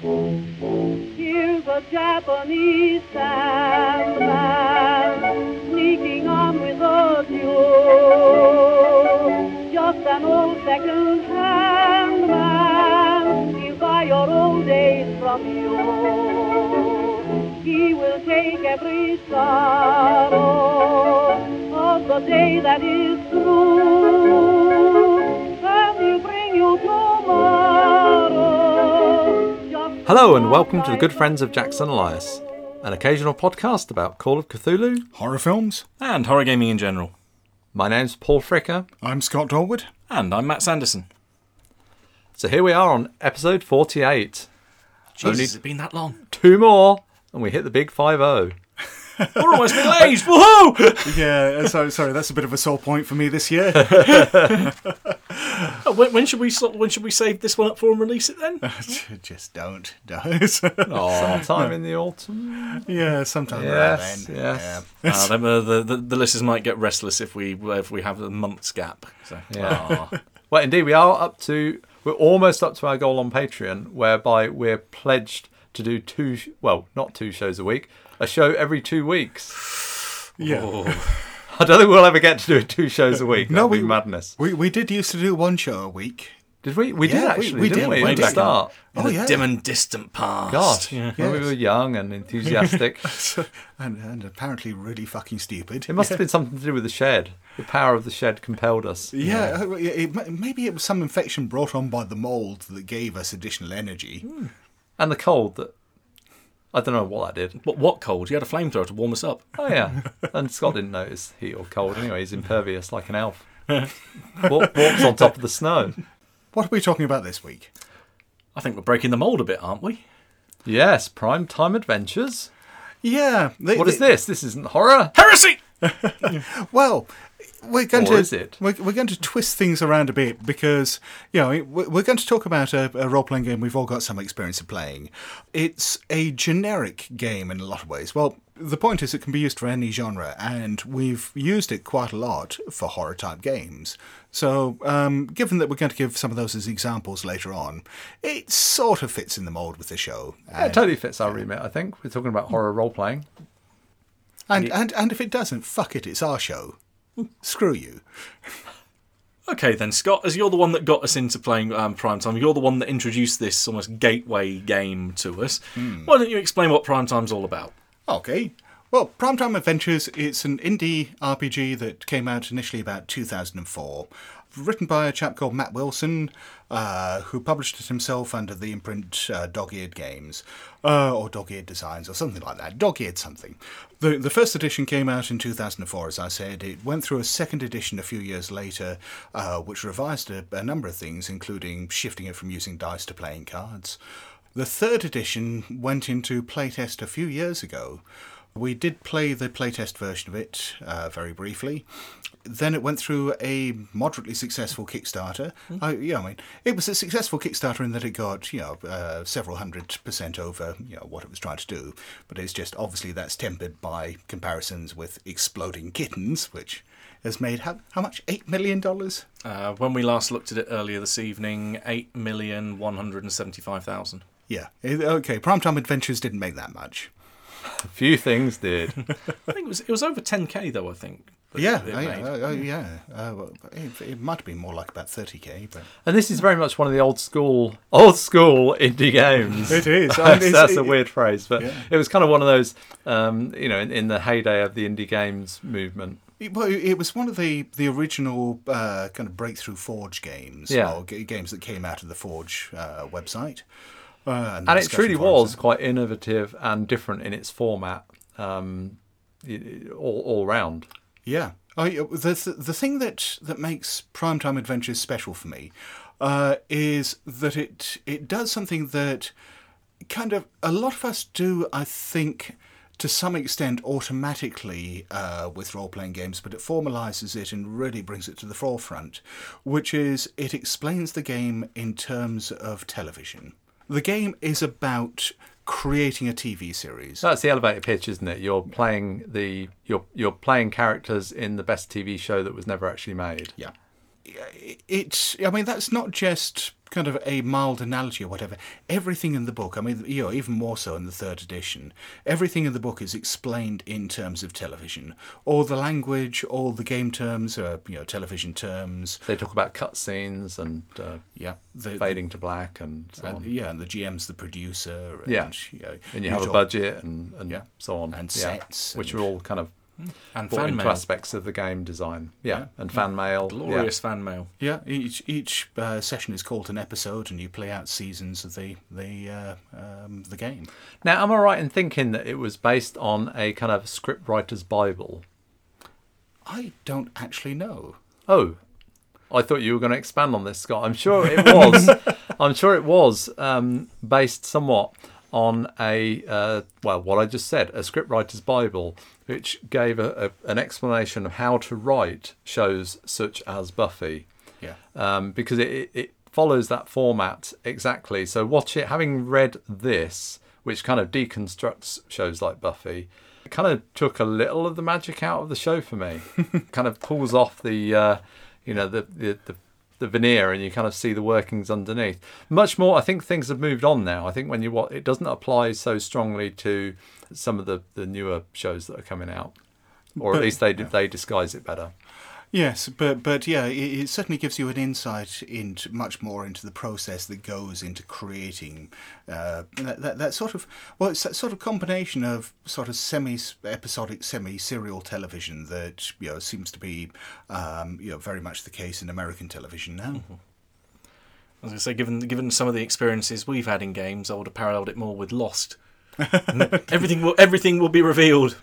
Here's a Japanese sandman sneaking on with a duel. Just an old second-hand man, he'll buy your old days from you. He will take every sorrow of the day that is through, and he'll bring you tomorrow. Hello and welcome to the good friends of Jackson Elias, an occasional podcast about Call of Cthulhu. Horror films. And horror gaming in general. My name's Paul Fricker. I'm Scott Dorward. And I'm Matt Sanderson. So here we are on episode 48. Jesus, Only- has been that long? Two more, and we hit the big 5 0. We're almost middle aged. Woohoo! Yeah, so sorry, that's a bit of a sore point for me this year. Oh, when, when should we when should we save this one up for and release it then? Just don't, don't. oh, Sometime in the autumn. yeah, sometime Yes, around then. yes. Yeah. Uh, then, uh, the, the the listeners might get restless if we if we have a month's gap. So Yeah. Aw. Well, indeed, we are up to, we're almost up to our goal on Patreon, whereby we're pledged to do two, well, not two shows a week, a show every two weeks. Yeah. Oh. I don't think we'll ever get to do two shows a week. No, That'd be we- madness. We, we did used to do one show a week. Did we? We did Yeah, we- actually, we didn't did, we? way At back in- start. In Oh, the yeah. dim and distant past. God, Yeah. when we were young and enthusiastic. and, and apparently really fucking stupid. it must have been something to do with the shed. The power of the shed compelled us. Yeah, uh, it, it- maybe it was some infection brought on by the mold that gave us additional energy. And the cold that. I don't know what that did. What, what cold? You had a flamethrower to warm us up. Oh, yeah. And Scott didn't notice heat or cold anyway. He's impervious like an elf. Walk, walks on top of the snow. What are we talking about this week? I think we're breaking the mold a bit, aren't we? Yes, Prime Time Adventures. Yeah. they- What is they- this? This isn't horror. Heresy. Well, we're going Or to is it? We're, we're going to twist things around a bit because you know we're we're going to talk about a, a role playing game we've all got some experience of playing. It's a generic game in a lot of ways. Well, the point is it can be used for any genre, and we've used it quite a lot for horror type games. So, um, given that we're going to give some of those as examples later on, it sort of fits in the mold with the show. Yeah, it totally fits our remit, I think. We're talking about horror role playing. And, and and if it doesn't, fuck it, it's our show. Screw you. Okay then, Scott, as you're the one that got us into playing um, Primetime, you're the one that introduced this almost gateway game to us. Why don't you explain what Primetime's all about? Okay. Well, Primetime Adventures, it's an indie RPG that came out initially about 2004. Written by a chap called Matt Wilson, uh, who published it himself under the imprint uh, Dog Eared Games, uh, or Dog Eared Designs, or something like that. Dog Eared something. The, the first edition came out in 2004, as I said. It went through a second edition a few years later, uh, which revised a, a number of things, including shifting it from using dice to playing cards. The third edition went into playtest a few years ago. We did play the playtest version of it uh, very briefly. Then it went through a moderately successful Kickstarter. I, yeah, I mean, it was a successful Kickstarter in that it got you know uh, several hundred percent over you know what it was trying to do. But it's just obviously that's tempered by comparisons with Exploding Kittens, which has made how, how much eight million dollars. Uh, when we last looked at it earlier this evening, eight million one hundred and seventy-five thousand. Yeah, okay. Primetime Adventures didn't make that much. A few things did. I think it was it was over ten k though. I think. that Yeah, it uh, made. uh, uh, yeah. Uh, well, it, it might have been more like about 30k, but and this is very much one of the old school, old school indie games. It is. Mean, that's, it's- that's a weird phrase, but Yeah. it was kind of one of those, um, you know, in, in the heyday of the indie games movement. It, well, it was one of the the original uh, kind of breakthrough Forge games, Yeah. or g- games that came out of the Forge uh, website. Uh, and it truly was quite innovative and different in its format, um, all, all round. Yeah. Oh, the, the the thing that that makes Primetime Adventures special for me uh, is that it it does something that kind of a lot of us do. I think to some extent automatically uh, with role playing games, but it formalizes it and really brings it to the forefront, which is it explains the game in terms of television. The game is about creating a TV series. That's the elevator pitch, isn't it? You're playing the you're you're playing characters in the best TV show that was never actually made. Yeah. It's, I mean, that's not just kind of a mild analogy or whatever, everything in the book, I mean, you know, even more so in the third edition, everything in the book is explained in terms of television. All the language, all the game terms are, you know, television terms. They talk about cutscenes and uh, Yeah. The, fading to black and so and, on. yeah, and the GM's the producer. And, Yeah. You know, And you have a budget and, and Yeah. so on. And Yeah. sets Which and- are all kind of And fan into mail. aspects of the game design. Yeah. Yeah. And fan mail. Glorious fan mail. Yeah, each each uh, session is called an episode, and you play out seasons of the the uh, um, the game. Yeah. Now, am I right in thinking that it was based on a kind of scriptwriter's Bible? I don't actually know. Oh, I thought you were going to expand on this, Scott. I'm sure it was. I'm sure it was um, based somewhat on a uh, well, what I just said, a scriptwriter's Bible, which gave a, a, an explanation of how to write shows such as Buffy, Yeah. um, because it, it, follows that format exactly. So watch it, having read this, which kind of deconstructs shows like Buffy. It kind of took a little of the magic out of the show for me. kind of pulls off the, uh, you know, the, the the the veneer, and you kind of see the workings underneath. Much more, I think things have moved on now. I think when you what it doesn't apply so strongly to some of the the newer shows that are coming out, or at least they they disguise it better. Yes, but but yeah, it, it certainly gives you an insight into much more into the process that goes into creating uh, that, that that sort of well, it's that sort of combination of sort of semi-episodic, semi-serial television that you know seems to be um, you know very much the case in American television now. As I was going to say, given given some of the experiences we've had in games, I would have paralleled it more with Lost. Everything will everything will be revealed.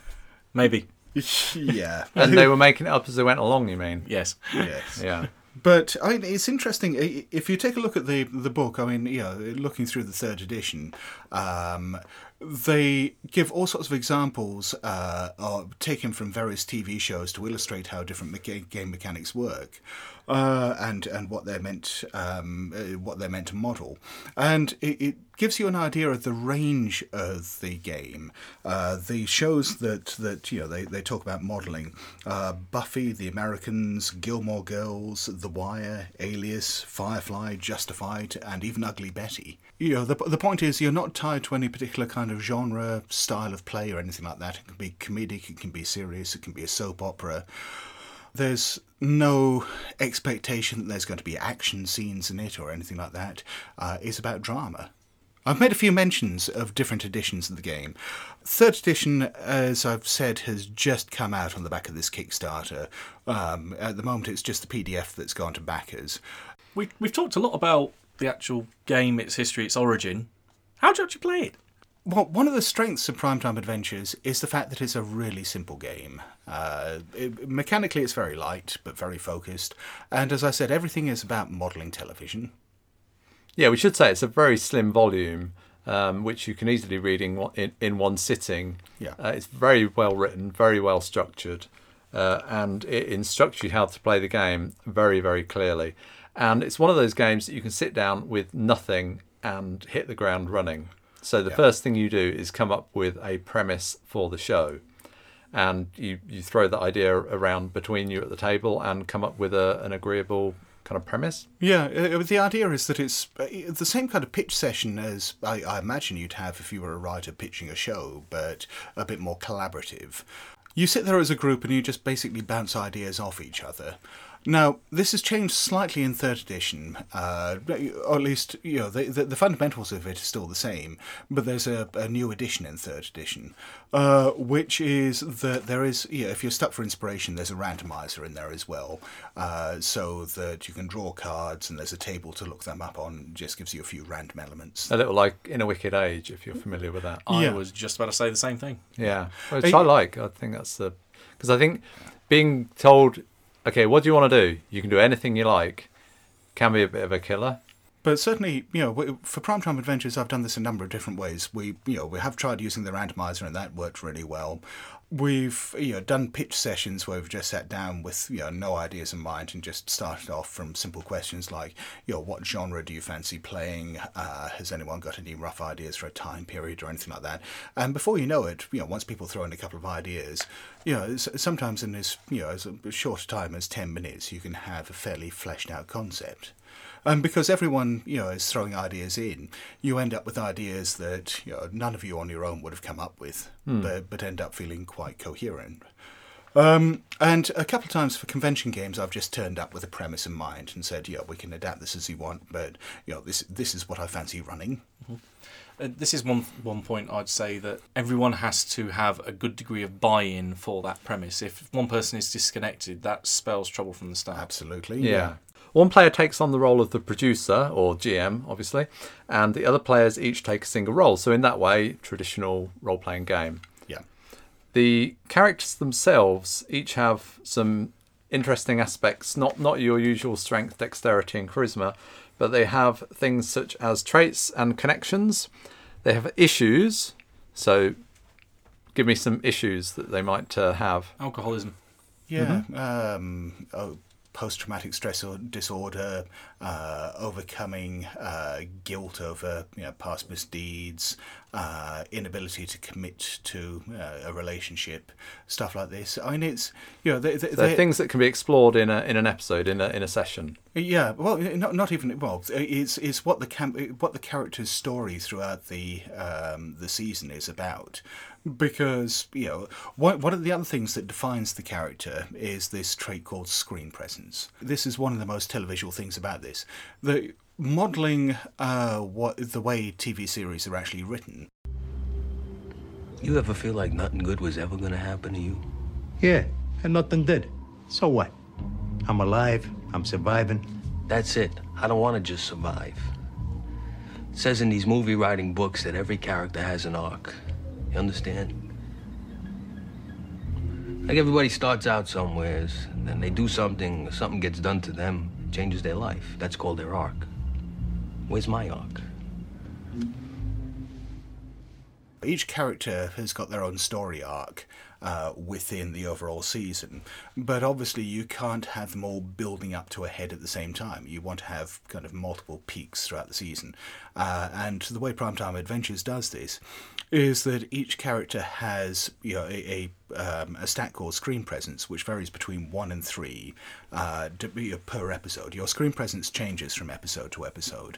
Maybe. yeah, And they were making it up as they went along. You mean? Yes. yes. Yeah. But I mean, it's interesting if you take a look at the the book. I mean, you know, looking through the third edition, um, they give all sorts of examples uh, taken from various TV shows to illustrate how different game mechanics work, uh, and and what they're meant um, uh, what they're meant to model, and it, it gives you an idea of the range of the game. Uh, the shows that that you know they, they talk about modeling: uh, Buffy, The Americans, Gilmore Girls, The Wire, Alias, Firefly, Justified, and even Ugly Betty. You know the the point is you're not tied to any particular kind of genre, style of play, or anything like that. It can be comedic, it can be serious, it can be a soap opera there's no expectation that there's going to be action scenes in it or anything like that. Uh, it's about drama. I've made a few mentions of different editions of the game. Third edition, as I've said, has just come out on the back of this Kickstarter. Um, at the moment, it's just the PDF that's gone to backers. We we've talked a lot about the actual game, its history, its origin. How do you actually play it? Well, one of the strengths of Primetime Adventures is the fact that it's a really simple game. Uh, it, mechanically, it's very light, but very focused. And as I said, everything is about modelling television. Yeah, we should say it's a very slim volume, um, which you can easily read in one- in, in one sitting. Yeah. Uh, it's very well written, very well structured, uh, and it instructs you how to play the game very, very clearly. And it's one of those games that you can sit down with nothing and hit the ground running. So the Yeah. first thing you do is come up with a premise for the show. And you, you throw that idea around between you at the table and come up with a, an agreeable kind of premise. Yeah, uh, the idea is that it's uh, the same kind of pitch session as I, I imagine you'd have if you were a writer pitching a show, but a bit more collaborative. You sit there as a group and you just basically bounce ideas off each other. Now, this has changed slightly in third edition, uh, or at least you know the, the the fundamentals of it are still the same. But there's a, a new edition in third edition, uh, which is that there is yeah, if you're stuck for inspiration, there's a randomizer in there as well, uh, so that you can draw cards and there's a table to look them up on. Just gives you a few random elements. A little like In a Wicked Age, if you're familiar with that. I was just about to say the same thing. Yeah, which Hey- I like. I think that's the because I think being told, okay, what do you want to do? You can do anything you like, can be a bit of a killer. But certainly, you know, for Primetime Adventures, I've done this a number of different ways. We, you know, we have tried using the randomizer, and that worked really well. We've, you know, done pitch sessions where we've just sat down with, you know, no ideas in mind and just started off from simple questions like, you know, what genre do you fancy playing? Uh, has anyone got any rough ideas for a time period or anything like that? And before you know it, you know, once people throw in a couple of ideas, you know, sometimes in this, you know, as short a time as ten minutes, you can have a fairly fleshed out concept. And because everyone, you know, is throwing ideas in, you end up with ideas that you know none of you on your own would have come up with, but, but end up feeling quite coherent. Um, and a couple of times for convention games, I've just turned up with a premise in mind and said, "Yeah, we can adapt this as you want, but you know, this this is what I fancy running." Uh, this is one one point I'd say that everyone has to have a good degree of buy-in for that premise. If one person is disconnected, that spells trouble from the start. Absolutely, Yeah. One player takes on the role of the producer, or GM, obviously, and the other players each take a single role. So, in that way, traditional role playing game. yeah. The characters themselves each have some interesting aspects, not, not your usual strength, dexterity, and charisma, but they have things such as traits and connections. They have issues. So, give me some issues that they might uh, have. Alcoholism. Yeah, um, oh, post-traumatic stress or disorder, uh, overcoming uh, guilt over you know, past misdeeds, uh, inability to commit to uh, a relationship, stuff like this. I mean, it's you know, they, they, They're things that can be explored in a in an episode, in a in a session. Yeah, well, not not even well. It's it's what the cam- what the character's story throughout the um, the season is about, because you know one one of the other things that defines the character is this trait called screen presence. This is one of the most televisual things about this. The modelling uh, what the way TV series are actually written. You ever feel like nothing good was ever gonna happen to you? Yeah, and nothing did. So what? I'm alive. I'm surviving. That's it. I don't want to just survive. It says in these movie writing books that every character has an arc. You understand? Like everybody starts out somewheres, and then they do something, something gets done to them, changes their life. That's called their arc. Where's my arc? Each character has got their own story arc uh, within the overall season, but obviously you can't have them all building up to a head at the same time. You want to have kind of multiple peaks throughout the season, uh, and the way Primetime Adventures does this is that each character has you know a a, um, a stat called screen presence, which varies between one and three uh, per episode. Your screen presence changes from episode to episode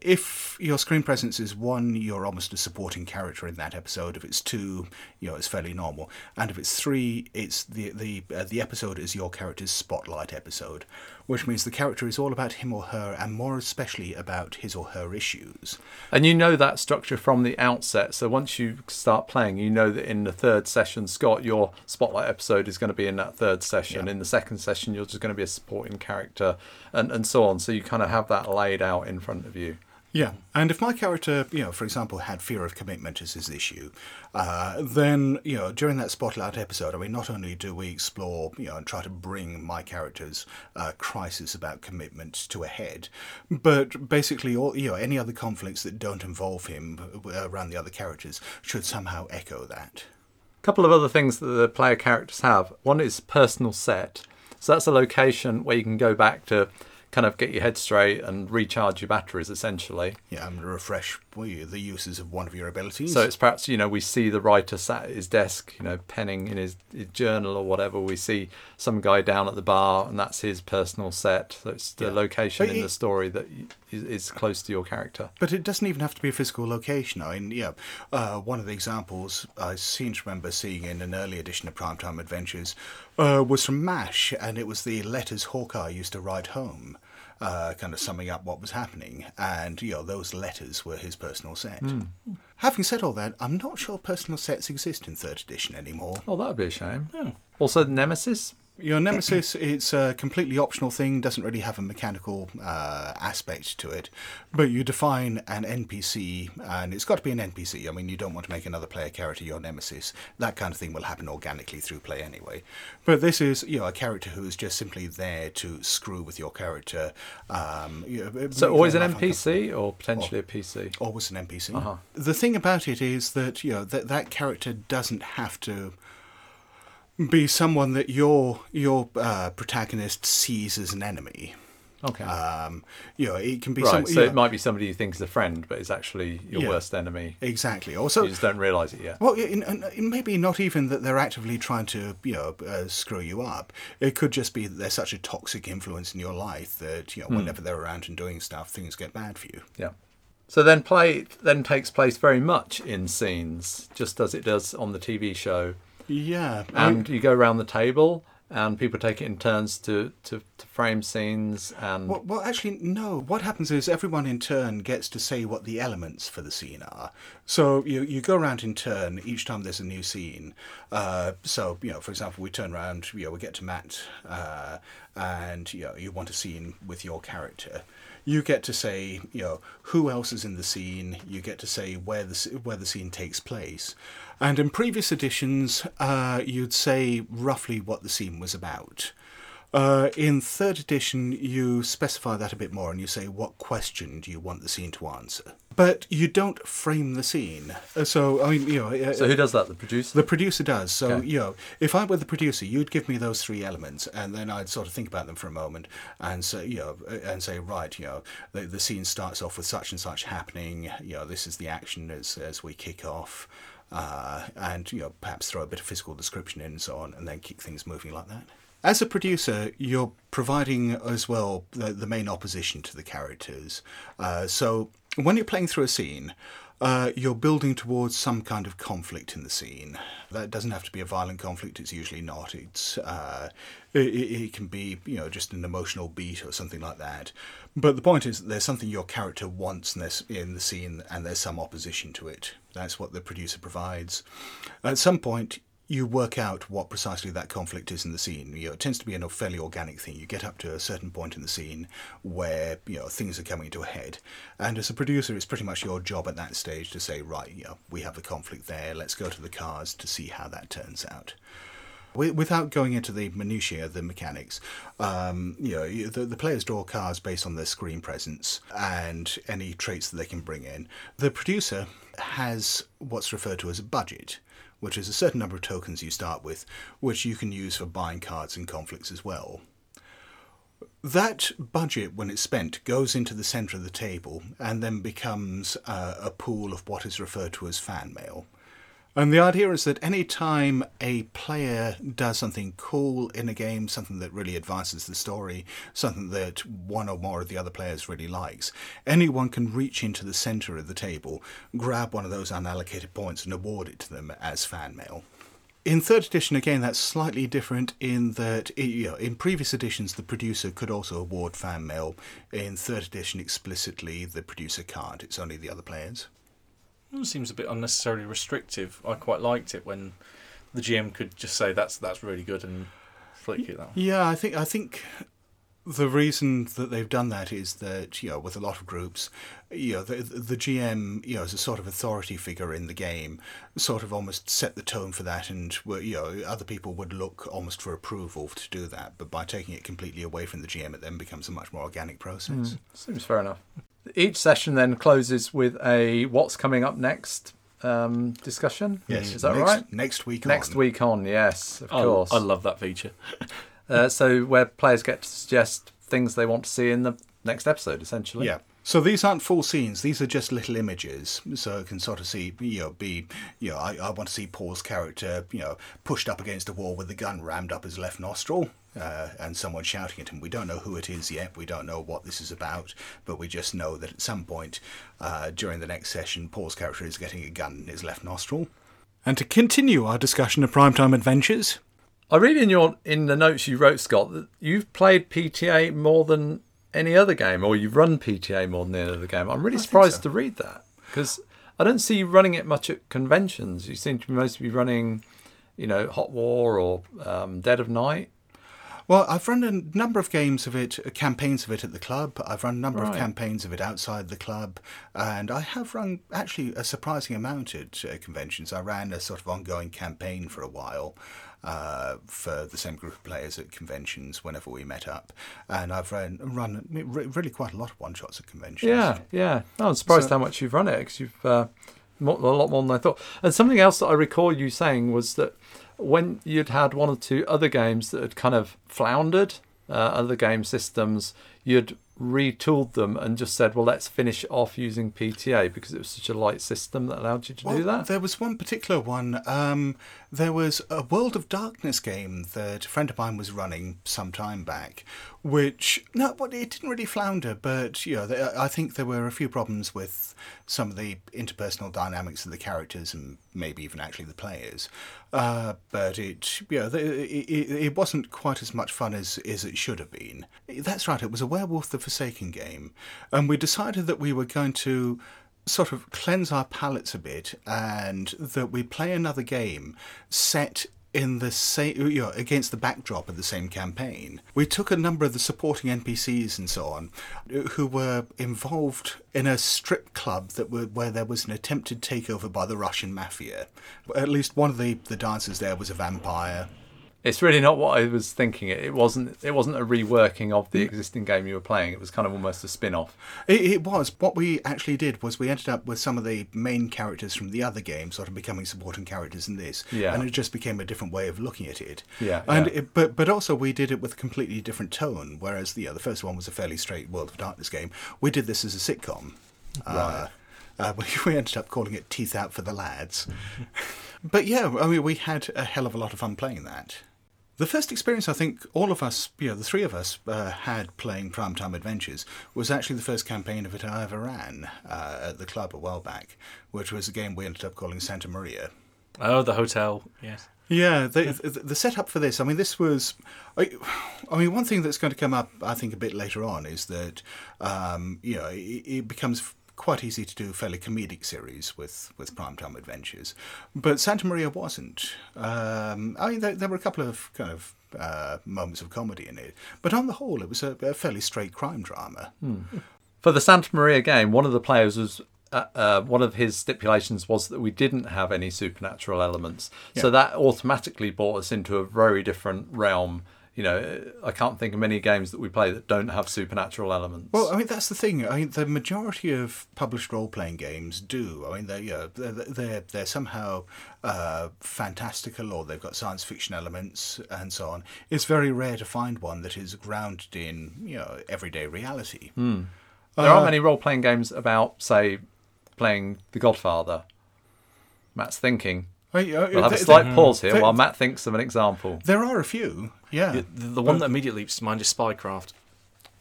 if your screen presence is one, you're almost a supporting character in that episode. If it's two, you know it's fairly normal, and if it's three, it's the the uh, the episode is your character's spotlight episode, which means the character is all about him or her, and more especially about his or her issues. And you know that structure from the outset. So once you start playing, you know that in the third session, Scott, your spotlight episode is going to be in that third session. In the second session, you're just going to be a supporting character, and, and so on. So you kind of have that laid out in front of you. Yeah, and if my character, you know, for example, had fear of commitment as his issue, uh, then you know during that spotlight episode, I mean, not only do we explore, you know, and try to bring my character's uh, crisis about commitment to a head, but basically, all you know, any other conflicts that don't involve him uh, around the other characters should somehow echo that. A couple of other things that the player characters have. One is personal set. So that's a location where you can go back to kind of get your head straight and recharge your batteries, essentially. Yeah, and refresh the uses of one of your abilities. So it's perhaps you know we see the writer sat at his desk, you know, penning in his, his journal or whatever. We see some guy down at the bar, and that's his personal set. So it's the Yeah. location But in it- the story that is, is, is close to your character. But it doesn't even have to be a physical location. I mean, yeah, uh, one of the examples I seem to remember seeing in an early edition of Primetime Adventures uh, was from MASH, and it was the letters Hawkeye used to write home, uh, kind of summing up what was happening. And, you know, those letters were his personal set. Having said all that, I'm not sure personal sets exist in third edition anymore. Oh, that'd be a shame. Also, Nemesis. Your Nemesis, it's a completely optional thing, doesn't really have a mechanical uh, aspect to it. But you define an NPC, and it's got to be an NPC. I mean, you don't want to make another player character your Nemesis. That kind of thing will happen organically through play anyway. But this is, you know, a character who is just simply there to screw with your character. Um, you know, So always an NPC or potentially a PC. always an NPC. Uh-huh. The thing about it is that you know that that character doesn't have to be someone that your your uh, protagonist sees as an enemy. Okay. Um, you know, it can be right. some, so you it might be somebody you think is a friend, but is actually your Yeah. worst enemy. exactly. Also, You just don't realise it yet. Well, in, in, in maybe not even that they're actively trying to, you know, uh, screw you up. It could just be that they're such a toxic influence in your life that, you know, whenever they're around and doing stuff, things get bad for you. Yeah. So then play then takes place very much in scenes, just as it does on the TV show. Yeah. I- And you go around the table and people take it in turns to, to, to frame scenes and Well, well, actually, no. What happens is everyone in turn gets to say what the elements for the scene are. So you, you go around in turn each time there's a new scene. Uh, so, you know, for example, we turn around, you know, we get to Matt, uh, and, you know, you want a scene with your character. You get to say, you know, who else is in the scene. You get to say where the, where the scene takes place. And in previous editions, uh, you'd say roughly what the scene was about. Uh, in third edition, you specify that a bit more and you say what question do you want the scene to answer. But you don't frame the scene. Uh, So, I mean, you know. uh, so who does that? The producer? the producer does. So, Okay. you know, if I were the producer, you'd give me those three elements, and then I'd sort of think about them for a moment, and say, you know, and say, right, you know, the, the scene starts off with such and such happening. You know, this is the action as as we kick off, uh, and you know, perhaps throw a bit of physical description in and so on, and then keep things moving like that. As a producer, you're providing as well the, the main opposition to the characters. Uh, so when you're playing through a scene, uh, you're building towards some kind of conflict in the scene. That doesn't have to be a violent conflict. It's usually not. It's uh, it, it can be you know just an emotional beat or something like that. But the point is, there's something your character wants in, this, in the scene, and there's some opposition to it. That's what the producer provides. At some point, you work out what precisely that conflict is in the scene. You know, it tends to be a fairly organic thing. You get up to a certain point in the scene where you know things are coming to a head, and as a producer, it's pretty much your job at that stage to say, right, you know, we have a conflict there. Let's go to the cars to see how that turns out. Without going into the minutiae of the mechanics, um, you know, the, the players draw cards based on their screen presence and any traits that they can bring in. The producer has what's referred to as a budget, which is a certain number of tokens you start with, which you can use for buying cards and conflicts as well. That budget, when it's spent, goes into the centre of the table and then becomes uh, a pool of what is referred to as fan mail. And the idea is that any time a player does something cool in a game, something that really advances the story, something that one or more of the other players really likes, anyone can reach into the centre of the table, grab one of those unallocated points, and award it to them as fan mail. In third edition, again, that's slightly different in that i- you know, in previous editions the producer could also award fan mail. In third edition, explicitly, the producer can't. It's only the other players. It seems a bit unnecessarily restrictive. I quite liked it when the GM could just say that's that's really good and flick it that way. Yeah, I think I think the reason that they've done that is that you know with a lot of groups, you know the the GM you know as a sort of authority figure in the game, sort of almost set the tone for that, and were- you know other people would look almost for approval to do that. But by taking it completely away from the GM, it then becomes a much more organic process. Seems fair enough. Each session then closes with a what's coming up next um, discussion. is that next, right? Next week. On. Next on. week on, yes, of I, course. I love that feature. uh, so where players get to suggest things they want to see in the next episode, essentially. Yeah. So these aren't full scenes; these are just little images. So you can sort of see, you know, be, you know, I, I want to see Paul's character, you know, pushed up against a wall with the gun rammed up his left nostril, uh, and someone shouting at him. We don't know who it is yet. We don't know what this is about, but we just know that at some point uh, during the next session, Paul's character is getting a gun in his left nostril. And to continue our discussion of primetime adventures, I read in your in the notes you wrote, Scott, that you've played PTA more than any other game, or you've run PTA more than any other game. I'm really surprised to read that because I don't see you running it much at conventions. You seem to be mostly be running, you know, Hot War or um, Dead of Night. Well, I've run a number of games of it, campaigns of it at the club. I've run a number of campaigns of it outside the club, and I have run actually a surprising amount at uh, conventions. I ran a sort of ongoing campaign for a while uh, for the same group of players at conventions whenever we met up, and I've run run really quite a lot of one shots at conventions. Yeah, yeah. No, I'm surprised So- how much you've run it because you've uh, a lot more than I thought. And something else that I recall you saying was that when you'd had one or two other games that had kind of floundered, uh, other game systems, you'd retooled them and just said, well, let's finish off using PTA because it was such a light system that allowed you to do that? There was one particular one. Um, there was a World of Darkness game that a friend of mine was running some time back, which no, well, it didn't really flounder, but you know, I think there were a few problems with some of the interpersonal dynamics of the characters and maybe even actually the players. Uh, but it, you know, it, it, it wasn't quite as much fun as, as it should have been. That's right. It was a Werewolf the Forsaken game, and we decided that we were going to sort of cleanse our palates a bit and that we play another game set in the same you know against the backdrop of the same campaign. We took a number of the supporting npcs and so on who were involved in a strip club that were where there was an attempted takeover by the russian mafia. At least one of the the dancers there was a vampire It's really not what I was thinking. It it wasn't. It wasn't a reworking of the existing game you were playing. It was kind of almost a spin-off. It, it was. What we actually did was we ended up with some of the main characters from the other game sort of becoming supporting characters in this. Yeah. And it just became a different way of looking at it. Yeah, And yeah. It, but but also we did it with a completely different tone. Whereas the, yeah, the first one was a fairly straight World of Darkness game. We did this as a sitcom. Uh, uh, we, we ended up calling it Teeth Out for the Lads. but yeah, I mean, we had a hell of a lot of fun playing that. The first experience I think all of us, you know, the three of us uh, had playing Primetime Adventures was actually the first campaign of it I ever ran uh, at the club a while back, which was a game we ended up calling Santa Maria. Oh, the hotel. Yes. Yeah, the, the, the setup for this, I mean, this was. I, I mean, one thing that's going to come up, I think, a bit later on is that, um, you know, it, it becomes quite easy to do fairly comedic series with, with Primetime Adventures. But Santa Maria wasn't. Um, I mean, there, there were a couple of kind of uh, moments of comedy in it. But on the whole, it was a, a fairly straight crime drama. For the Santa Maria game, one of the players was. Uh, uh, one of his stipulations was that we didn't have any supernatural elements, so that automatically brought us into a very different realm. You know, I can't think of many games that we play that don't have supernatural elements. Well, I mean that's the thing. I mean, the majority of published role-playing games do. I mean, they're yeah, they're they're, they're somehow uh, fantastical, or they've got science fiction elements and so on. It's very rare to find one that is grounded in you know everyday reality. there uh, aren't many role-playing games about, say, playing The Godfather. Matt's thinking. We'll have a slight pause here while Matt thinks of an example. There are a few. Yeah. The, the one that immediately leaps to mind is Spycraft.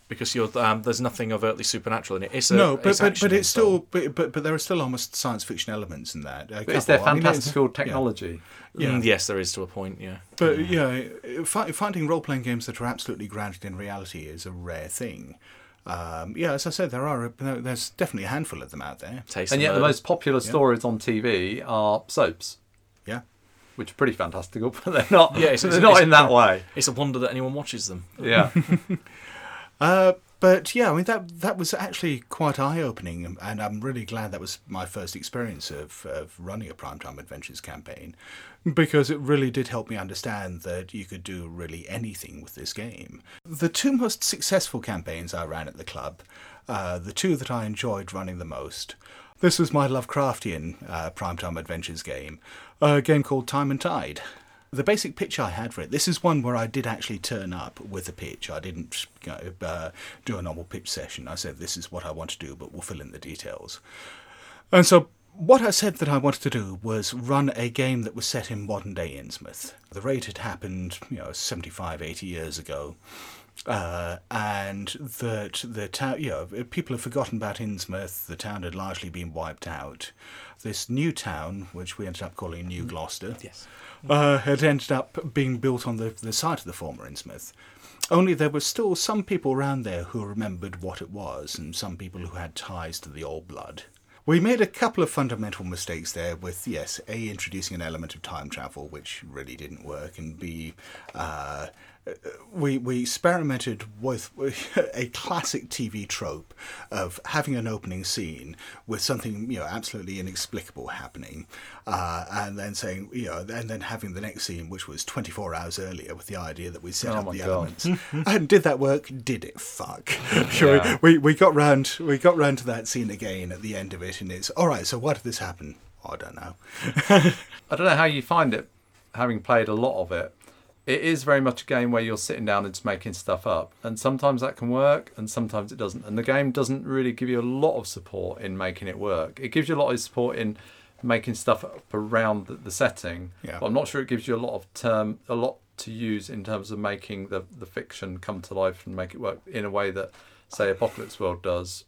Because you're, um, there's nothing overtly supernatural in it. It's a, no, but it's but, but it's and so still but, but but there are still almost science fiction elements in that. A But is there couple. I mean, it's- fantastical yeah. technology? Mm, yes, there is to a point. Yeah. But yeah, fi- finding role playing games that are absolutely grounded in reality is a rare thing. Um, yeah, as I said, there are a, there's definitely a handful of them out there. Taste And of yet, the most popular stories on TV are soaps, Yeah, which are pretty fantastical, but they're not. Yeah, it's- they're it's- not it's- in that way. It's a wonder that anyone watches them. Yeah. uh, but yeah, I mean that that was actually quite eye opening, and I'm really glad that was my first experience of, of running a Primetime Adventures campaign, because it really did help me understand that you could do really anything with this game. The two most successful campaigns I ran at the club, uh, the two that I enjoyed running the most. This was my Lovecraftian uh, Primetime Adventures game, a game called Time and Tide. The basic pitch I had for it, this is one where I did actually turn up with a pitch. I didn't you know, uh, do a normal pitch session. I said, this is what I want to do, but we'll fill in the details. And so, what I said that I wanted to do was run a game that was set in modern day Innsmouth. The raid had happened, you know, 75, 80 years ago. Uh, and that the town, you know, people have forgotten about Innsmouth. The town had largely been wiped out. This new town, which we ended up calling New Gloucester, Yes. uh, had ended up being built on the, the site of the former Innsmouth. Only there were still some people around there who remembered what it was, and some people who had ties to the old blood. We made a couple of fundamental mistakes there with, yes, A, introducing an element of time travel, which really didn't work, and B, uh, we, we experimented with a classic TV trope of having an opening scene with something, you know, absolutely inexplicable happening, uh, and then saying, you know, and then having the next scene, which was 24 hours earlier, with the idea that we set Oh up the God. elements. and did that work? Did it fuck? Sure, we, we got round we got round to that scene again at the end of it, and it's all right. So why did this happen? I don't know. I don't know how you find it, having played a lot of it. It is very much a game where you're sitting down and just making stuff up. And sometimes that can work and sometimes it doesn't. And the game doesn't really give you a lot of support in making it work. It gives you a lot of support in making stuff up around the, the setting. Yeah. But I'm not sure it gives you a lot of term a lot to use in terms of making the, the fiction come to life and make it work in a way that say Apocalypse World does.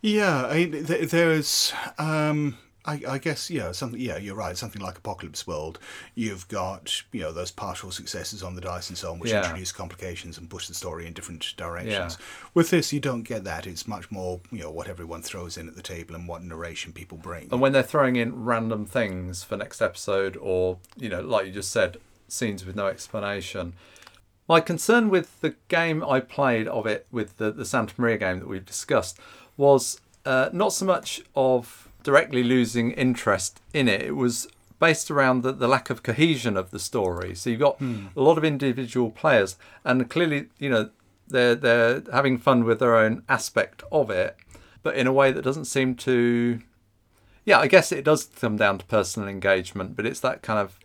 Yeah, I, th- there's, um, I, I guess, yeah, something. Yeah, you're right. Something like Apocalypse World, you've got you know those partial successes on the dice and so on, which Yeah. introduce complications and push the story in different directions. Yeah. With this, you don't get that. It's much more you know what everyone throws in at the table and what narration people bring. And when they're throwing in random things for next episode, or you know, like you just said, scenes with no explanation. My concern with the game I played of it, with the, the Santa Maria game that we've discussed, was uh, not so much of directly losing interest in it. It was based around the, the lack of cohesion of the story. So you've got hmm. a lot of individual players, and clearly, you know, they're they're having fun with their own aspect of it, but in a way that doesn't seem to yeah, I guess it does come down to personal engagement, but it's that kind of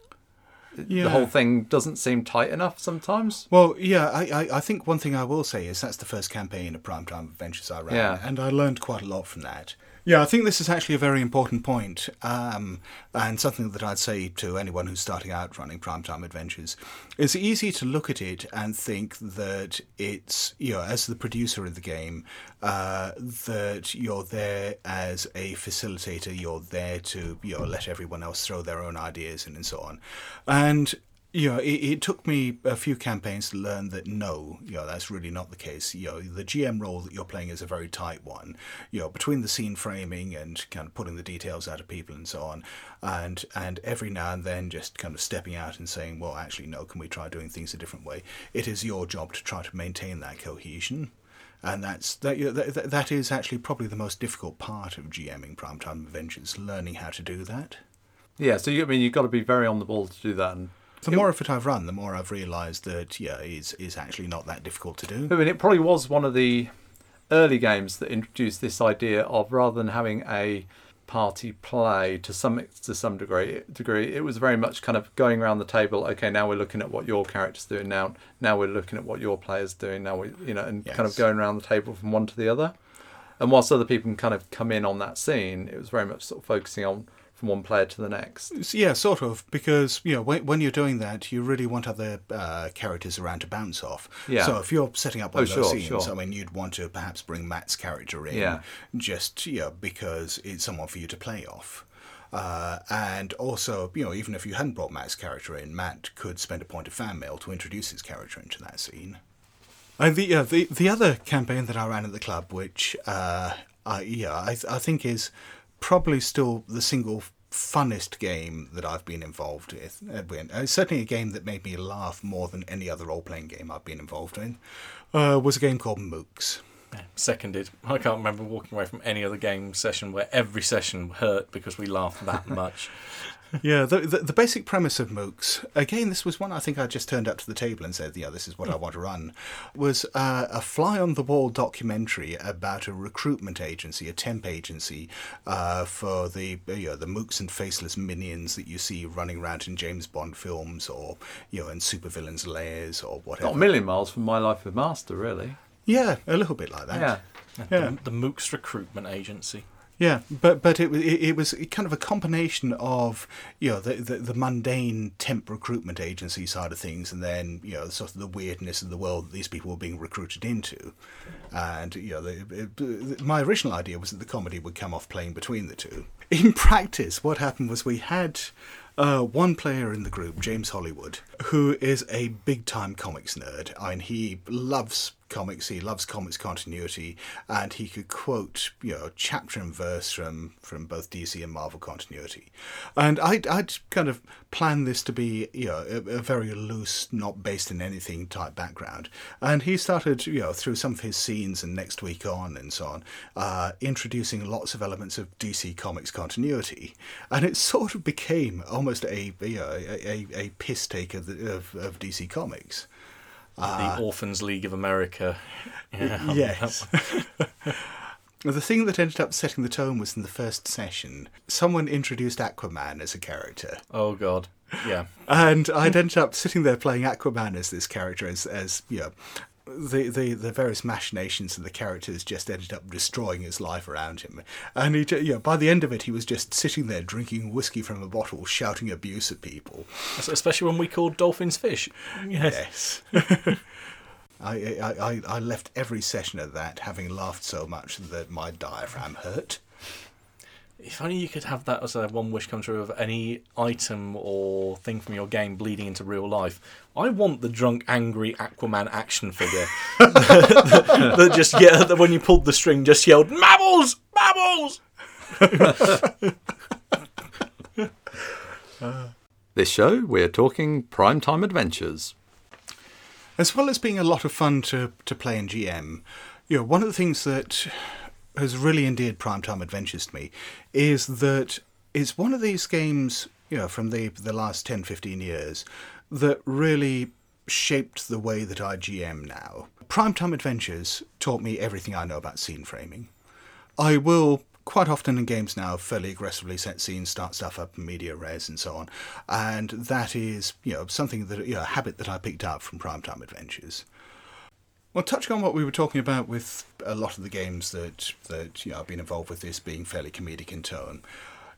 yeah. the whole thing doesn't seem tight enough sometimes. Well, yeah, I, I, I think one thing I will say is that's the first campaign of Primetime Adventures I ran, Yeah. and I learned quite a lot from that. Yeah, I think this is actually a very important point, um, and something that I'd say to anyone who's starting out running Primetime Adventures. It's easy to look at it and think that it's, you know, as the producer of the game, uh, that you're there as a facilitator, you're there to, you know, let everyone else throw their own ideas in and so on. And you know, it, it took me a few campaigns to learn that no, you know, that's really not the case. You know, the GM role that you're playing is a very tight one. You know, between the scene framing and kind of putting the details out of people and so on, and and every now and then just kind of stepping out and saying, well, actually, no, can we try doing things a different way? It is your job to try to maintain that cohesion. And that's that, you know, that. That is actually probably the most difficult part of GMing Primetime Adventures, learning how to do that. Yeah, so you, I mean, you've got to be very on the ball to do that. And The more of it I've run, the more I've realised that yeah, it's, it's actually not that difficult to do. I mean, it probably was one of the early games that introduced this idea of rather than having a party play to some to some degree degree it was very much kind of going around the table okay now we're looking at what your character's doing now. Now we're looking at what your player's doing. Now we you know and kind of going around the table from one to the other. And whilst other people can kind of come in on that scene it was very much sort of focusing on from one player to the next Yeah, sort of, because you know when, when you're doing that, you really want other uh, characters around to bounce off. Yeah. So if you're setting up one Oh, of those sure, scenes, sure. I mean, you'd want to perhaps bring Matt's character in, Yeah. just you know because it's someone for you to play off. Uh, and also, you know, even if you hadn't brought Matt's character in, Matt could spend a point of fan mail to introduce his character into that scene. The uh, the the other campaign that I ran at the club, which uh, I, yeah, I, I think is probably still the single funnest game that I've been involved with. Uh. Uh, certainly a game that made me laugh more than any other role playing game I've been involved in. Uh, was a game called Mooks. Seconded. I can't remember walking away from any other game session where every session hurt because we laughed that much. Yeah, the, the the basic premise of Mooks, again, this was one I think I just turned up to the table and said, yeah, this is what I want to run, was uh, a fly on the wall documentary about a recruitment agency, a temp agency, uh, for the you know, the mooks and faceless minions that you see running around in James Bond films or you know in supervillains' lairs or whatever. not a million miles from my life with master really Yeah, a little bit like that. yeah Yeah. The, the Mooks Recruitment Agency. Yeah, but but it, it it was kind of a combination of you know the, the the mundane temp recruitment agency side of things, and then you know sort of the weirdness of the world that these people were being recruited into, and you know the, it, my original idea was that the comedy would come off playing between the two. In practice, what happened was we had. Uh, one player in the group, James Hollywood, who is a big time comics nerd. I mean, he loves comics, he loves comics continuity, and he could quote, you know, chapter and verse from, from both DC and Marvel continuity. And I'd, I'd kind of planned this to be, you know, a, a very loose, not based in anything type background. And he started, you know, through some of his scenes and next week on and so on, uh, introducing lots of elements of DC Comics continuity. And it sort of became almost a, you know, a, a, a piss take of, of DC Comics. The ah. Orphans League of America. Yeah, Yes. the thing that ended up setting the tone was in the first session. Someone introduced Aquaman as a character. Oh God. Yeah. and I'd ended up sitting there playing Aquaman as this character, as as you know, the the the various machinations of the characters just ended up destroying his life around him, and he, you know, by the end of it, he was just sitting there drinking whiskey from a bottle, shouting abuse at people. Especially when we called dolphins fish. Yes. Yes. I, I, I, I left every session of that having laughed so much that my diaphragm hurt. If only you could have that as a one wish come true of any item or thing from your game bleeding into real life. I want the drunk, angry Aquaman action figure that, that just yeah, that when you pulled the string, just yelled "Mabbles, Mabbles." This show, we're talking primetime adventures. As well as being a lot of fun to, to play in GM, you know, one of the things that has really endeared Primetime Adventures to me is that it's one of these games, you know, from the, the last 10, 15 years that really shaped the way that I GM now. Primetime Adventures taught me everything I know about scene framing. I will quite often in games now fairly aggressively set scenes, start stuff up media res and so on, and that is you know something that you know a habit that I picked up from Primetime Adventures. Well, touching on what we were talking about with a lot of the games that that you know I've been involved with, this being fairly comedic in tone.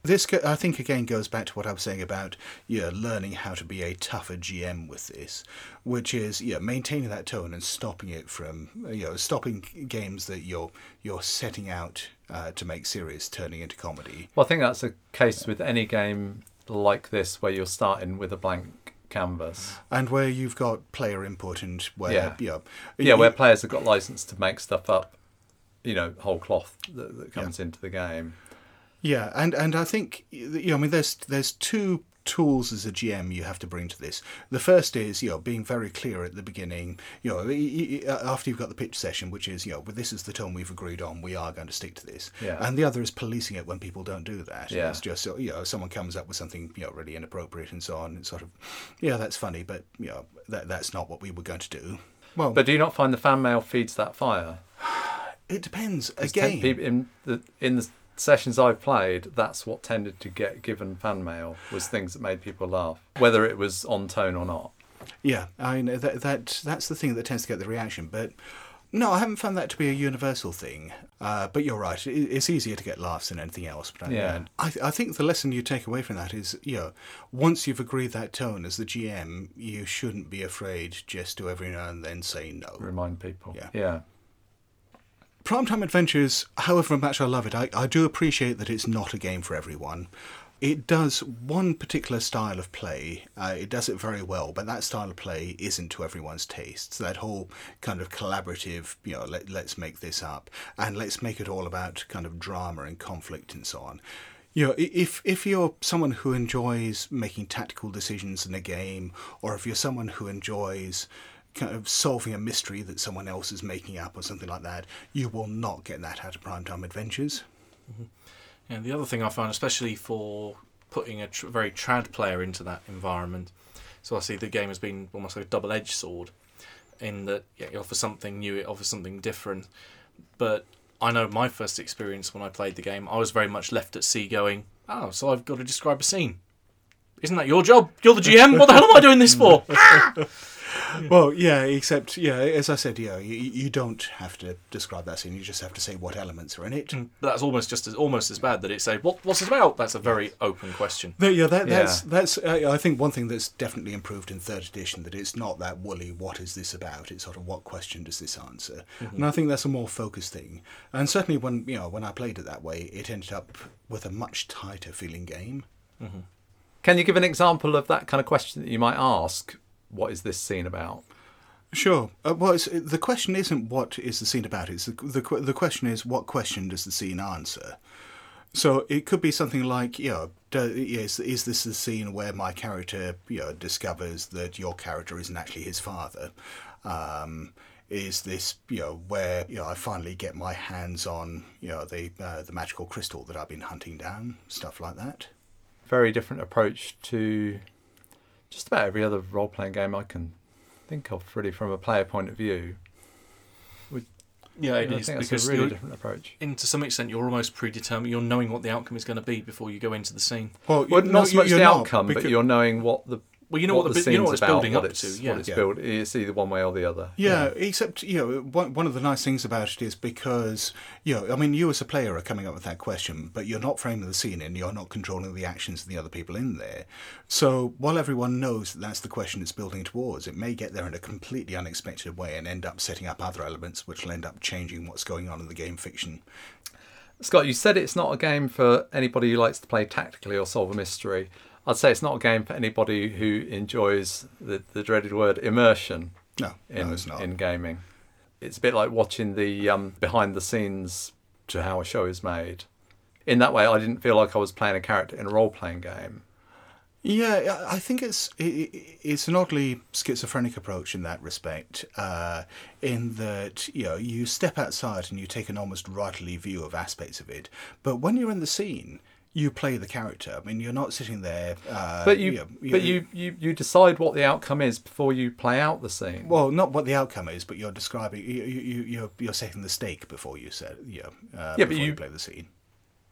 This, I think, again goes back to what I was saying about you know, learning how to be a tougher GM with this, which is you know, maintaining that tone and stopping it from you know stopping games that you're you're setting out uh, to make serious turning into comedy. Well, I think that's a case with any game like this where you're starting with a blank canvas. and where you've got player input and where Yeah. Yeah, you- where players have got license to make stuff up, you know, whole cloth that, that comes into the game. Yeah, and and I think you know, I mean, there's there's two tools as a GM you have to bring to this. The first is you know being very clear at the beginning. You know, y- uh, after you've got the pitch session, which is you know, well, this is the tone we've agreed on. We are going to stick to this. Yeah. And the other is policing it when people don't do that. Yeah. It's just you know, someone comes up with something you know really inappropriate and so on. It's sort of, yeah, that's funny, but you know, that that's not what we were going to do. Well, But do you not find the fan mail feeds that fire? it depends. Again, in the in the sessions I've played, that's what tended to get given fan mail was things that made people laugh, whether it was on tone or not. Yeah, I mean that that that's the thing that tends to get the reaction. But no, I haven't found that to be a universal thing. Uh, but you're right; it, it's easier to get laughs than anything else. But I, Yeah. I, I think the lesson you take away from that is, you know, once you've agreed that tone as the GM, you shouldn't be afraid just to every now and then say no. Remind people. Yeah. Yeah. Primetime Adventures, however much I love it, I, I do appreciate that it's not a game for everyone. It does one particular style of play, uh, it does it very well, but that style of play isn't to everyone's tastes. That whole kind of collaborative, you know, let, let's make this up and let's make it all about kind of drama and conflict and so on. You know, if if you're someone who enjoys making tactical decisions in a game, or if you're someone who enjoys kind of solving a mystery that someone else is making up or something like that, you will not get that out of Primetime Adventures. Mm-hmm. And the other thing I found, especially for putting a tr- very trad player into that environment, so I see the game has been almost like a double-edged sword, in that yeah, it offers something new, it offers something different. But I know my first experience when I played the game, I was very much left at sea, going, "Oh, so I've got to describe a scene." Isn't that your job? You're the GM. What the hell am I doing this for? Well, yeah, except yeah, as I said, yeah, you, you don't have to describe that scene. You just have to say what elements are in it. But that's almost just as almost as bad that it say, "What? What's it about?" That's a very open question. But yeah, that, Yeah. that's that's. Uh, I think one thing that's definitely improved in third edition that it's not that woolly. What is this about? It's sort of what question does this answer? Mm-hmm. And I think that's a more focused thing. And certainly when you know when I played it that way, it ended up with a much tighter feeling game. Mm-hmm. Can you give an example of that kind of question that you might ask? What is this scene about? Sure. Uh, well, it's, the question isn't what is the scene about. It's the, the the question is what question does the scene answer. So it could be something like, you know, do, is is this the scene where my character, you know, discovers that your character isn't actually his father? Um, is this, you know, where you know I finally get my hands on, you know, the uh, the magical crystal that I've been hunting down, stuff like that. Very different approach to just about every other role playing game I can think of, really, from a player point of view. Would, Yeah, it I is think that's because a really different approach. And to some extent you're almost predetermined. You're knowing what the outcome is going to be before you go into the scene. Well, Well, you- not so much the not, outcome, but you're knowing what the Well, you know what, the, the bu- you know what scene's it's about, building what up it's, to. Yeah, what it's Yeah. build. It's either one way or the other. Yeah, except you know one one of the nice things about it is because you know I mean you as a player are coming up with that question, but you're not framing the scene and you're not controlling the actions of the other people in there. So while everyone knows that that's the question it's building towards, it may get there in a completely unexpected way and end up setting up other elements which will end up changing what's going on in the game fiction. Scott, you said it's not a game for anybody who likes to play tactically or solve a mystery. I'd say it's not a game for anybody who enjoys the, the dreaded word immersion No, in, no, it's not. in gaming. It's a bit like watching the um, behind the scenes to how a show is made. In that way, I didn't feel like I was playing a character in a role playing game. Yeah, I think it's it's an oddly schizophrenic approach in that respect. Uh, in that you know you step outside and you take an almost writerly view of aspects of it, but when you're in the scene, you play the character. I mean, you're not sitting there. Uh, But you, know, but you, you, you decide what the outcome is before you play out the scene. Well, not what the outcome is, but you're describing. You, you, you- you're you're setting the stake before you set. You know, uh, Yeah, but before you you- play the scene.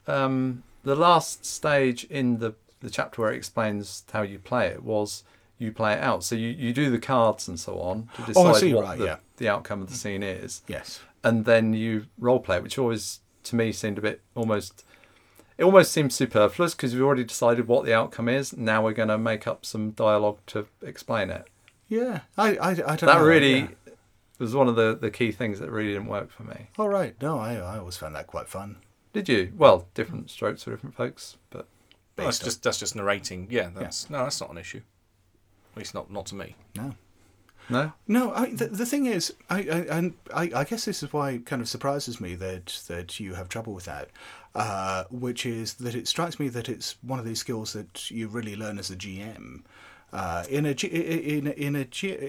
um, the last stage in the, the chapter where it explains how you play it was you play it out. So you, you do the cards and so on to decide Oh, see, what right, the, yeah. the outcome of the scene is. Yes. And then you role play it, which always, to me, seemed a bit almost. It almost seems superfluous because we've already decided what the outcome is. Now we're going to make up some dialogue to explain it. Yeah, I I, I don't know. That know. really yeah. was one of the, the key things that really didn't work for me. All right. No, I I always found that quite fun. Did you? Well, different strokes for different folks, but Well, that's on- just that's just narrating. Yeah, that's no, that's not an issue. At least not not to me. No. No. No, I, the, the thing is, I, I and I, I guess this is why it kind of surprises me that that you have trouble with that, uh, which is that it strikes me that it's one of these skills that you really learn as a GM. Uh, in a in in a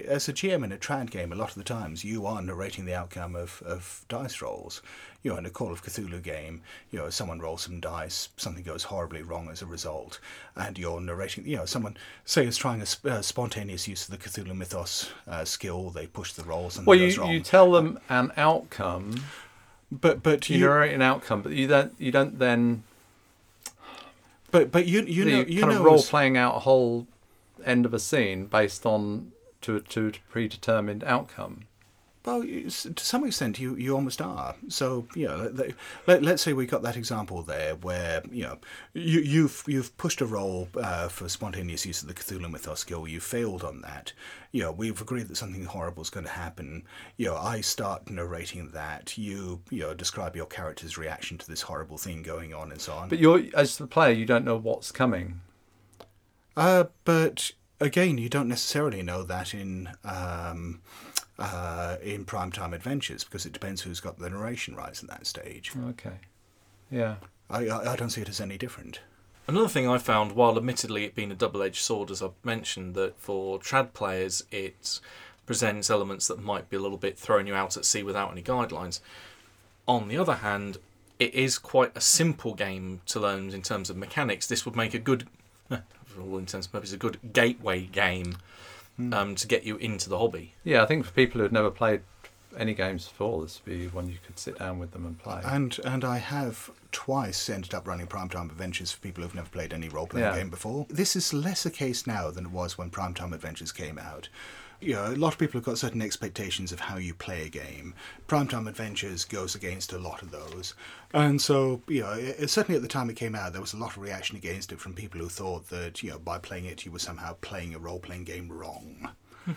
as a GM in a trad game, a lot of the times you are narrating the outcome of, of dice rolls. You know, in a Call of Cthulhu game, you know, someone rolls some dice, something goes horribly wrong as a result, and you're narrating. You know, someone say is trying a sp- uh, spontaneous use of the Cthulhu mythos uh, skill. They push the rolls and Well, you, wrong. you tell them an outcome. but but You you narrate an outcome, but you don't you don't then but but you you you know you kind know of role as- playing out a whole end of a scene based on to to a predetermined outcome. Well, to some extent, you, you almost are. So, you know, let, let's say we got that example there where, you know, you, you've you've pushed a roll uh, for spontaneous use of the Cthulhu Mythos skill. You failed on that. You know, we've agreed that something horrible is going to happen. You know, I start narrating that. You, you know, describe your character's reaction to this horrible thing going on and so on. But you're as the player, you don't know what's coming. Uh, but again, you don't necessarily know that in um, uh, in primetime adventures because it depends who's got the narration rights at that stage. Okay. Yeah. I, I, I don't see it as any different. Another thing I found, while admittedly it being a double-edged sword, as I've mentioned, that for trad players it presents elements that might be a little bit throwing you out at sea without any guidelines. On the other hand, it is quite a simple game to learn in terms of mechanics. This would make a good, for all intents and purposes, a good gateway game um, to get you into the hobby. Yeah, I think for people who have never played any games before, this would be one you could sit down with them and play. And and I have twice ended up running primetime adventures for people who've never played any role playing Yeah. game before. This is less a case now than it was when primetime adventures came out. You know, a lot of people have got certain expectations of how you play a game. Primetime Adventures goes against a lot of those. And so, you know, it, certainly at the time it came out, there was a lot of reaction against it from people who thought that, you know, by playing it, you were somehow playing a role playing game wrong. Hmm.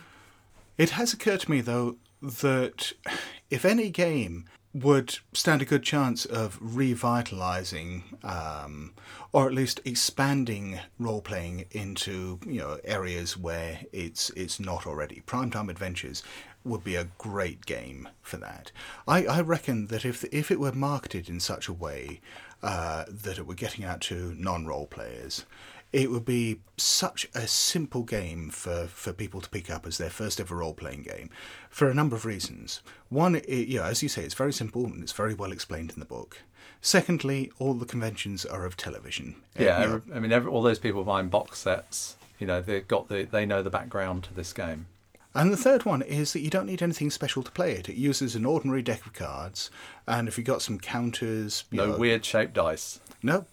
It has occurred to me, though, that if any game would stand a good chance of revitalizing um, or at least expanding role playing into you know areas where it's it's not already. Primetime adventures would be a great game for that. I, I reckon that if if it were marketed in such a way uh, that it were getting out to non-role players it would be such a simple game for, for people to pick up as their first ever role playing game for a number of reasons. One, it, you know, as you say, it's very simple and it's very well explained in the book. Secondly, all the conventions are of television. Yeah, you know, I mean, every, all those people buying box sets, you know, they've got the, they know the background to this game. And the third one is that you don't need anything special to play it. It uses an ordinary deck of cards, and if you've got some counters, No know- weird shaped dice. no.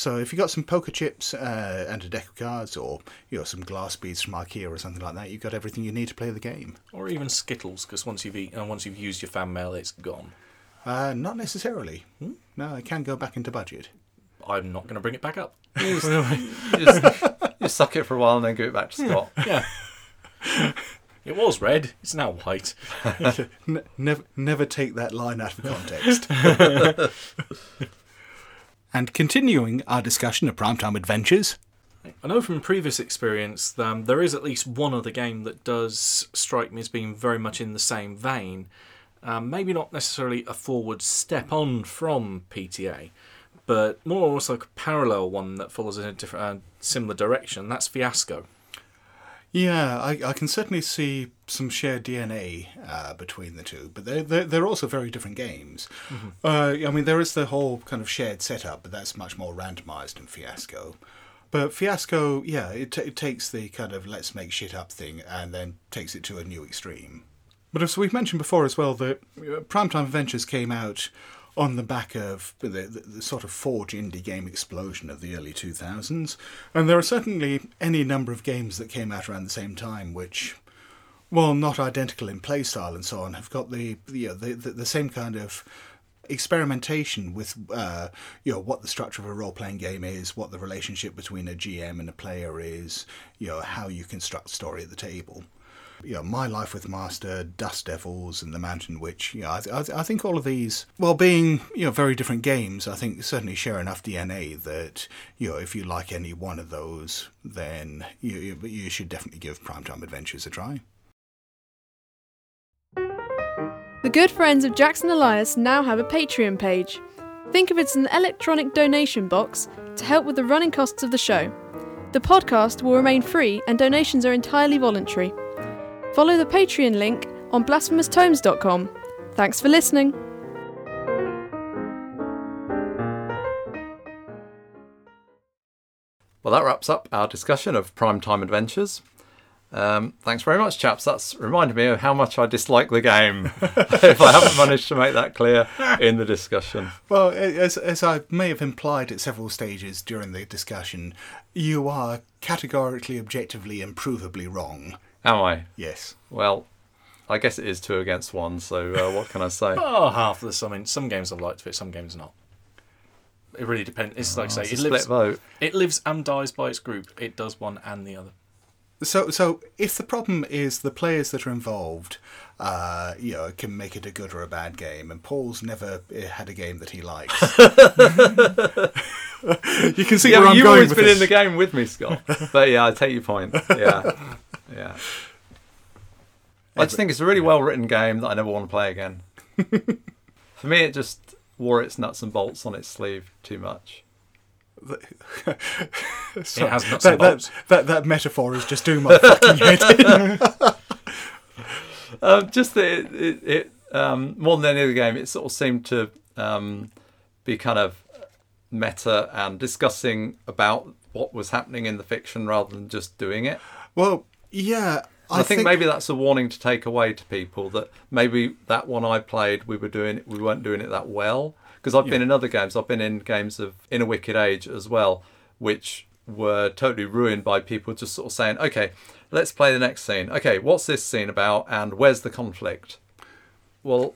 So if you've got some poker chips uh, and a deck of cards, or you know some glass beads from IKEA or something like that, you've got everything you need to play the game. Or even Skittles, because once you've eaten once you've used your fan mail, it's gone. Uh, not necessarily. No, it can go back into budget. I'm not going to bring it back up. You just, you suck it for a while and then give it back to Scott. Yeah. it was red. It's now white. Never, never take that line out of context. And continuing our discussion of primetime adventures, I know from previous experience um, there is at least one other game that does strike me as being very much in the same vein. Um, maybe not necessarily a forward step on from PTA, but more or less like a parallel one that follows in a different, uh, similar direction. That's Fiasco. Yeah, I, I can certainly see some shared DNA uh, between the two, but they're, they're, they're also very different games. Uh, I mean, there is the whole kind of shared setup, but that's much more randomized in Fiasco. But Fiasco, yeah, it, t- it takes the kind of let's make shit up thing and then takes it to a new extreme. But as we've mentioned before as well, that uh, Primetime Adventures came out on the back of the, the, the sort of Forge indie game explosion of the early 2000s. And there are certainly any number of games that came out around the same time which, while not identical in playstyle and so on, have got the, the, the, the same kind of experimentation with uh, you know what the structure of a role-playing game is, what the relationship between a GM and a player is, you know how you construct story at the table. You know, My Life with Master, Dust Devils, and The Mountain Witch. You know, I, th- I think all of these, while being you know very different games, I think certainly share enough DNA that you know if you like any one of those, then you, you should definitely give Primetime Adventures a try. The good friends of Jackson Elias now have a Patreon page. Think of it as an electronic donation box to help with the running costs of the show. The podcast will remain free and donations are entirely voluntary. Follow the Patreon link on blasphemoustomes.com. Thanks for listening. Well, that wraps up our discussion of Primetime Adventures. Um, thanks very much, chaps. That's reminded me of how much I dislike the game. if I haven't managed to make that clear in the discussion. Well, as, as I may have implied at several stages during the discussion, you are categorically, objectively, and provably wrong. Am I? Yes. Well, I guess it is two against one, so uh, what can I say? Oh, half of this. I mean, some games I've liked of it, some games not. It really depends. It's like I It's say, a it split lives, vote. it lives and dies by its group. It does one and the other. So, so if the problem is the players that are involved, uh, you know, can make it a good or a bad game, and Paul's never uh, had a game that he likes. you can see yeah, where I'm you've going always with been this. in the game with me, Scott. but yeah, I take your point. Yeah, yeah. I just think it's a really well written game that I never want to play again. For me, it just wore its nuts and bolts on its sleeve too much. So, It has nuts that, and that, bolts. that, that metaphor is just doing my fucking head in. Um, just that it, it, it um, more than any other game, it sort of seemed to um, be kind of meta and discussing about what was happening in the fiction rather than just doing it. Well, yeah. I, think, maybe that's a warning to take away to people that maybe that one I played, we were doing we weren't doing it that well. Because I've been in other games, I've been in games of In a Wicked Age as well, which were totally ruined by people just sort of saying, okay, let's play the next scene. Okay, what's this scene about and where's the conflict? Well,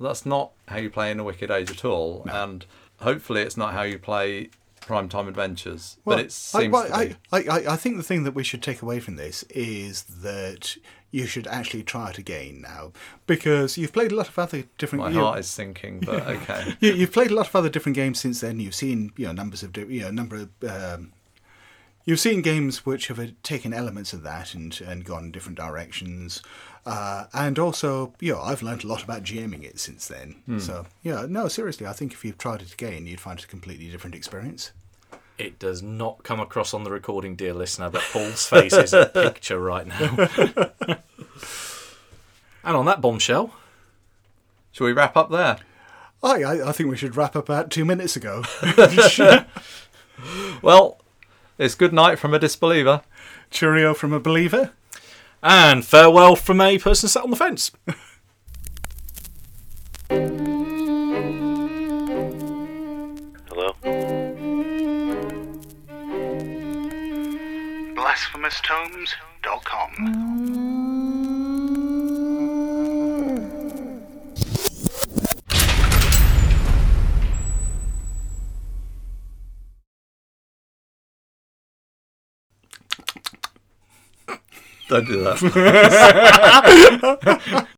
that's not how you play In a Wicked Age at all. And hopefully it's not how you play Primetime Adventures. Well, but it seems I, well, to be. I, I, I think the thing that we should take away from this is that you should actually try it again now because you've played a lot of other different. My you- heart is sinking, but okay. you, you've played a lot of other different games since then. You've seen you know numbers of you know number of. Um, You've seen games which have taken elements of that and, and gone in different directions. Uh, and also, you know, I've learned a lot about GMing it since then. So, yeah, no, seriously, I think if you've tried it again, you'd find it a completely different experience. It does not come across on the recording, dear listener, but Paul's face is a picture right now. and on that bombshell, Shall we wrap up there? I, I, I think we should wrap up about two minutes ago. Well, it's good night from a disbeliever. Cheerio from a believer. And farewell from a person sat on the fence. Hello? BlasphemousTomes.com. Don't do that.